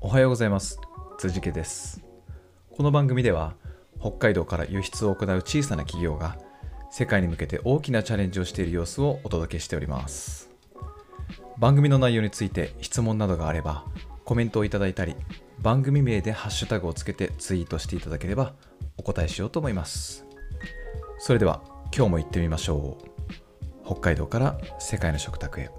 おはようございます。辻家です。この番組では北海道から輸出を行う小さな企業が世界に向けて大きなチャレンジをしている様子をお届けしております。番組の内容について質問などがあればコメントをいただいたり番組名でハッシュタグをつけてツイートしていただければお答えしようと思います。それでは今日も行ってみましょう。北海道から世界の食卓へ。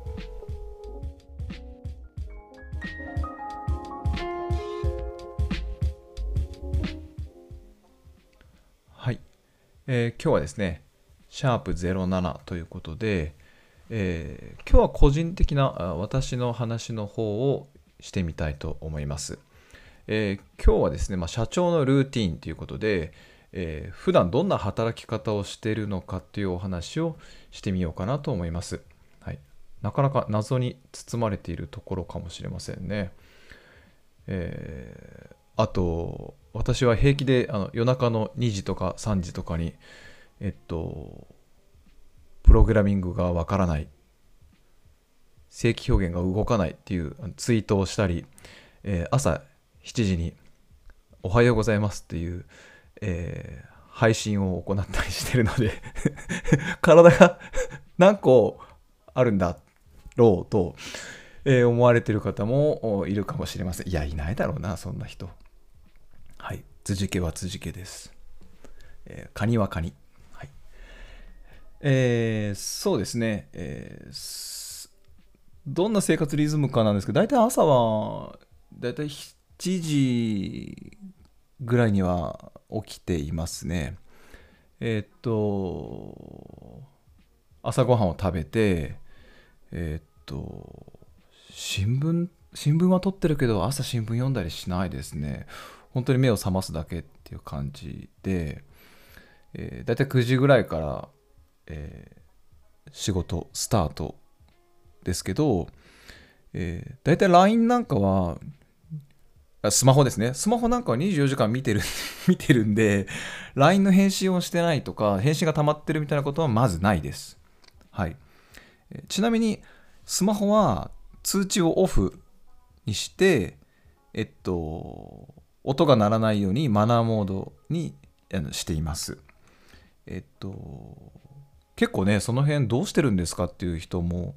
えー今日はですねシャープ07ということで、えー今日は個人的な私の話の方をしてみたいと思います。えー今日はですね、まあ、社長のルーティーンということで、えー普段どんな働き方をしているのかっていうお話をしてみようかなと思います。はい、なかなか謎に包まれているところかもしれませんね。えーあと私は平気であの夜中の2時とか3時とかにえっとプログラミングがわからない。正規表現が動かないっていうツイートをしたり、えー朝7時に「おはようございます」っていう、えー配信を行ったりしてるので 体が 何個あるんだろうと、えー思われてる方もいるかもしれません。いやいないだろうなそんな人。はい。辻家は辻家です、えーカニはカニはい。えーそうですね、えーどんな生活リズムかなんですけど大体朝は大体7時ぐらいには起きていますね。えーっと朝ごはんを食べてえーっと新聞新聞は取ってるけど朝新聞読んだりしないですね。本当に目を覚ますだけっていう感じで、えー、だいたい9時ぐらいから、えー仕事スタートですけど、えー、だいたい LINE なんかはスマホですね。スマホなんかは24時間見てる 見てるんで LINE の返信をしてないとか返信が溜まってるみたいなことはまずないです。はい。えちなみにスマホは通知をオフにしてえっと音が鳴らないようにマナーモードにしています。えっと結構ねその辺どうしてるんですかっていう人も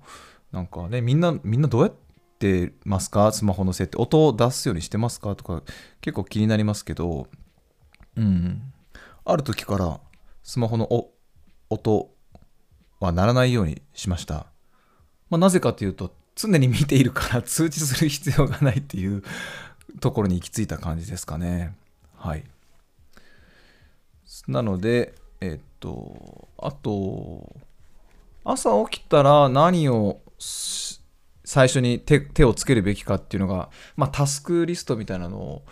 なんかねみんなみんなどうやってますか？スマホの設定。音を出すようにしてますか？とか結構気になりますけどうん。ある時からスマホの音は鳴らないようにしました、まあ、なぜかというと常に見ているから通知する必要がないっていうところに行き着いた感じですかね。はい。なのでえっとあと朝起きたら何を最初に手手をつけるべきかっていうのが、まあ、タスクリストみたいなの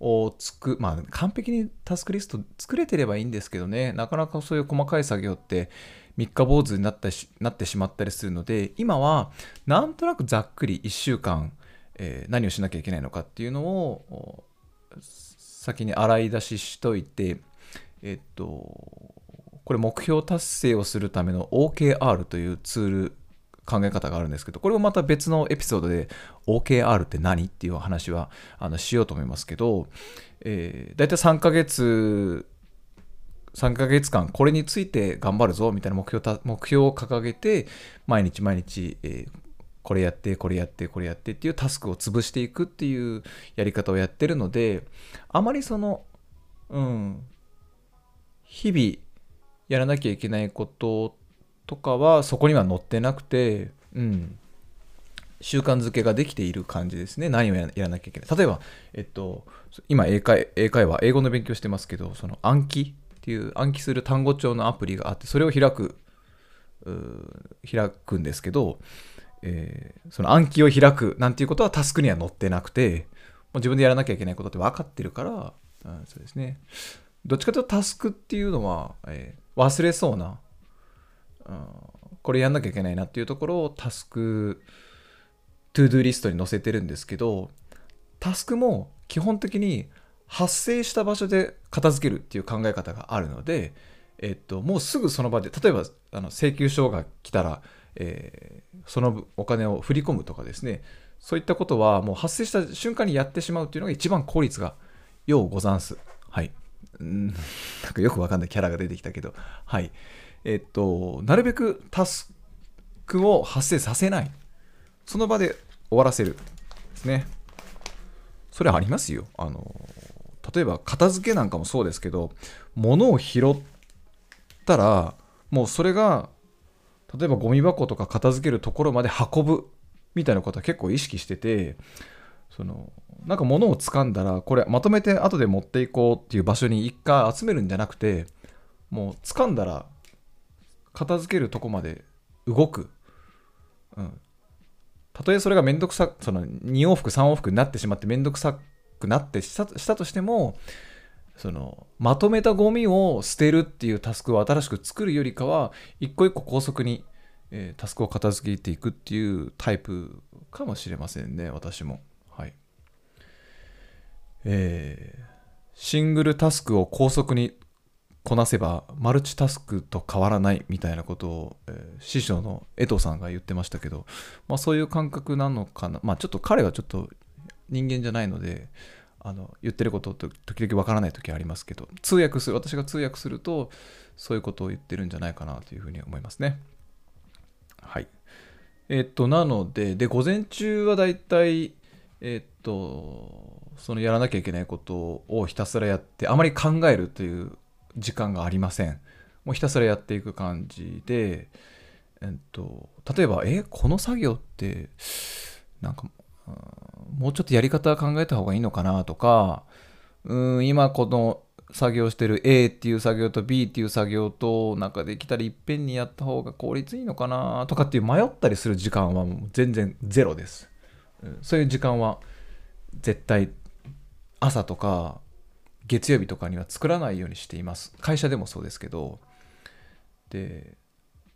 をつく、まあ、完璧にタスクリスト作れてればいいんですけどね。なかなかそういう細かい作業って三日坊主になったしなってしまったりするので今はなんとなくざっくり1週間、えー何をしなきゃいけないのかっていうのを先に洗い出ししといてえっとこれ目標達成をするための OKR というツール考え方があるんですけどこれもまた別のエピソードで OKR って何っていう話はあのしようと思いますけど、えー、大体3ヶ月3ヶ月間これについて頑張るぞみたいな目標た目標を掲げて毎日毎日、えーこれやってこれやってこれやってっていうタスクを潰していくっていうやり方をやってるのであまりそのうん日々やらなきゃいけないこととかはそこには載ってなくて、うん、習慣づけができている感じですね。何をやらなきゃいけない。例えば、えっと、今英会、英会話、英語の勉強してますけど、その暗記っていう暗記する単語帳のアプリがあって、それを開く、開くんですけど、えーその暗記を開くなんていうことはタスクには載ってなくて、もう自分でやらなきゃいけないことって分かってるから、うん、そうですね。どっちかというとタスクっていうのは、えー忘れそうな、うんこれやんなきゃいけないなっていうところをタスク、トゥードゥリストに載せてるんですけど、タスクも基本的に発生した場所で片付けるっていう考え方があるので、えっと、もうすぐその場で、例えばあの請求書が来たら、えーそのお金を振り込むとかですね、そういったことはもう発生した瞬間にやってしまうっていうのが一番効率がようござんす。はい。うん なんかよくわかんないキャラが出てきたけど、はい。えっと、なるべくタスクを発生させない。その場で終わらせる。ですね。それありますよ。あの、例えば片付けなんかもそうですけど、物を拾ったら、もうそれが、例えばゴミ箱とか片付けるところまで運ぶみたいなことは結構意識してて、そのなんか物を掴んだらこれまとめて後で持っていこうっていう場所に一回集めるんじゃなくてもう掴んだら片付けるとこまで動く、うん、たとえそれがめんどくさその2往復3往復になってしまってめんどくさくなってしたしたとしてもそのまとめたゴミを捨てるっていうタスクを新しく作るよりかは一個一個高速に、えー、タスクを片付けていくっていうタイプかもしれませんね私も。はい。えー、シングルタスクを高速にこなせばマルチタスクと変わらないみたいなことを、えー、師匠の江藤さんが言ってましたけど、まあ、そういう感覚なのかな、まあ、ちょっと彼はちょっと人間じゃないのであの言ってることと時々わからない時ありますけど通訳する私が通訳するとそういうことを言ってるんじゃないかなというふうに思いますねはいえっとなのでで午前中はだいたいえっとそのやらなきゃいけないことをひたすらやってあまり考えるという時間がありません。もうひたすらやっていく感じで、えっと、例えば、え、この作業って、なんか、もうちょっとやり方考えた方がいいのかなとか、うん、今この作業してる A っていう作業と B っていう作業となんかできたらいっぺんにやった方が効率いいのかなとかっていう迷ったりする時間はもう全然ゼロです。うん。そういう時間は絶対朝とか月曜日とかには作らないようにしています。会社でもそうですけど。で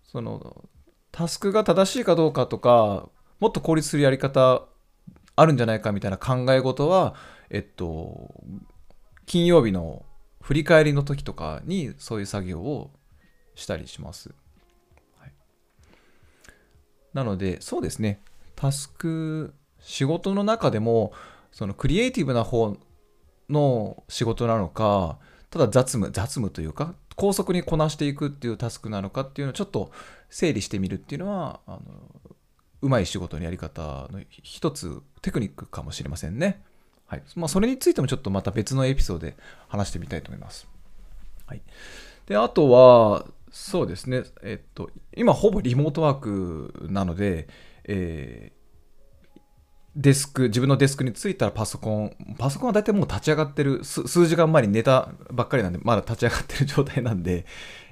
そのタスクが正しいかどうかとかもっと効率するやり方あるんじゃないかみたいな考え事はえっと金曜日の振り返りの時とかにそういう作業をしたりします、はい、なのでそうですね。タスク仕事の中でもそのクリエイティブな方の仕事なのかただ雑務雑務というか高速にこなしていくっていうタスクなのかっていうのをちょっと整理してみるっていうのはあのうまい仕事のやり方の一つテクニックかもしれませんね。はいまあ、それについてもちょっとまた別のエピソードで話してみたいと思います。はい、であとはそうですね、えっと、今ほぼリモートワークなので、えデスク、自分のデスクに着いたらパソコン、パソコンは大体もう立ち上がってる、数時間前に寝たばっかりなんで、まだ立ち上がってる状態なんで、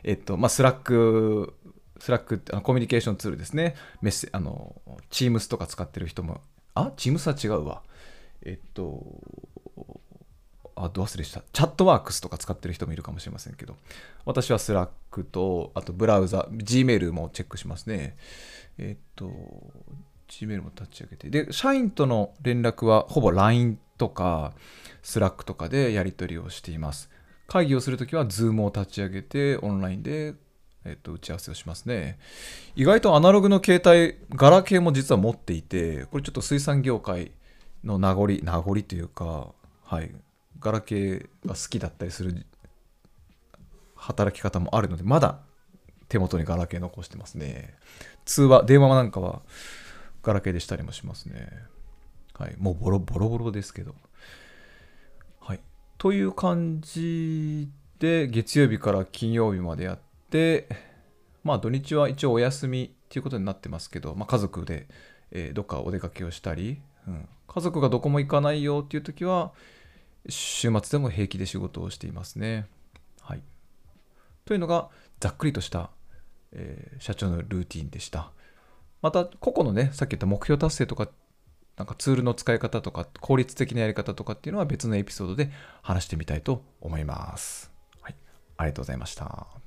えっと、まあ、 Slack、Slackってあのコミュニケーションツールですね。メッセ、あの、 Teamsとか使ってる人も、あ？ Teamsは違うわ。えっと、あ、ど忘れした。 Chatworksとか使ってる人もいるかもしれませんけど、私は Slackと、あとブラウザ、Gmail もチェックしますね。えっと、Gmail も立ち上げて。で、社員との連絡はほぼ LINE とか Slack とかでやり取りをしています。会議をするときは Zoom を立ち上げてオンラインで、えっと、打ち合わせをしますね。意外とアナログの携帯、ガラケーも実は持っていて、これちょっと水産業界の名残、名残というか、はい、ガラケーが好きだったりする働き方もあるので、まだ手元にガラケー残してますね。通話、電話なんかはガラケーでしたりもしますね。はい。もうボロボロボロですけど。はい。という感じで、月曜日から金曜日までやって、でまあ土日は一応お休みっていうことになってますけど、まあ、家族で、えー、どっかお出かけをしたり、うん、家族がどこも行かないよっていう時は、週末でも平気で仕事をしていますね。はい。というのが、ざっくりとした、えー、社長のルーティンでした。また個々のねさっき言った目標達成とかなんかツールの使い方とか効率的なやり方とかっていうのは別のエピソードで話してみたいと思います。はい、ありがとうございました。